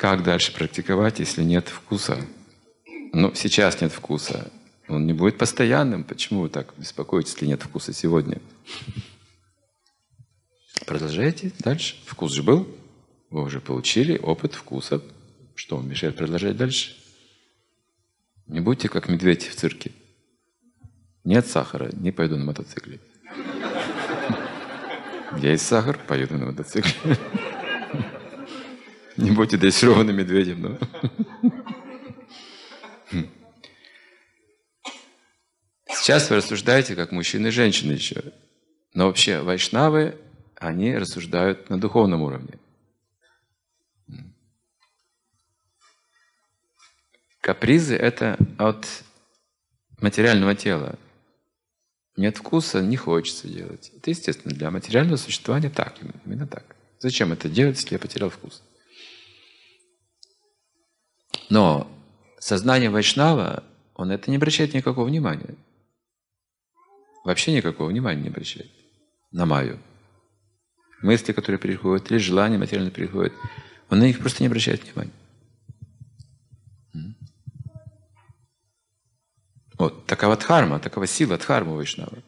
как дальше практиковать, если нет вкуса? Ну, сейчас нет вкуса. Он не будет постоянным. Почему вы так беспокоитесь, если нет вкуса сегодня? Продолжайте дальше. Вкус же был. Вы уже получили опыт вкуса. Что вам мешает продолжать дальше? Не будьте как медведь в цирке. Нет сахара, не пойду на мотоцикле. Есть сахар, поеду на мотоцикле. Не будьте дрессированным медведем. Но... Сейчас вы рассуждаете как мужчины и женщины еще. Но вообще вайшнавы, они рассуждают на духовном уровне. Капризы – это от материального тела. Нет вкуса, не хочется делать. Это естественно, для материального существования так, именно так. Зачем это делать, если я потерял вкус? Но сознание Вайшнава, он это не обращает никакого внимания. Вообще никакого внимания не обращает на Майю. Мысли, которые приходят, или желания материально приходят, он на них просто не обращает внимания. Вот такова дхарма, такова сила дхармы Вайшнава.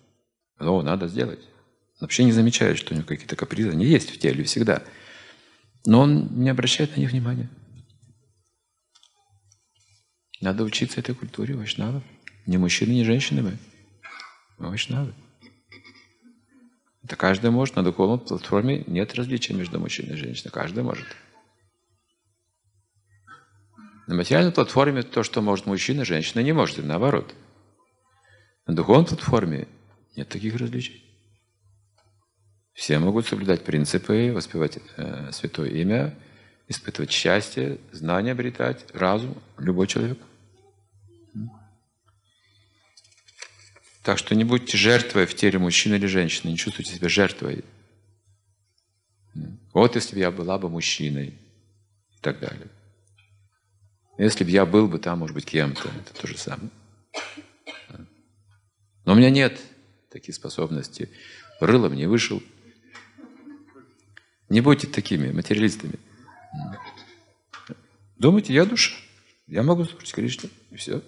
О, надо сделать. Он вообще не замечает, что у него какие-то капризы. Они есть в теле всегда. Но он не обращает на них внимания. Надо учиться этой культуре вайшнава. Не мужчины, не женщины мы. Мы вайшнавы. Это каждый может. На духовной платформе нет различия между мужчиной и женщиной. Каждый может. На материальной платформе то, что может мужчина, женщина не может, и наоборот. На духовной платформе нет таких различий. Все могут соблюдать принципы, воспевать э, святое имя, испытывать счастье, знания обретать, разум, любой человек. Так что не будьте жертвой в теле мужчины или женщины, не чувствуйте себя жертвой. Вот если бы я была бы мужчиной и так далее. Если бы я был бы там, может быть, кем-то, это то же самое. Но у меня нет таких способностей. Рылом не вышел. Не будьте такими материалистами. Думайте, я душа. Я могу служить Кришне. И все.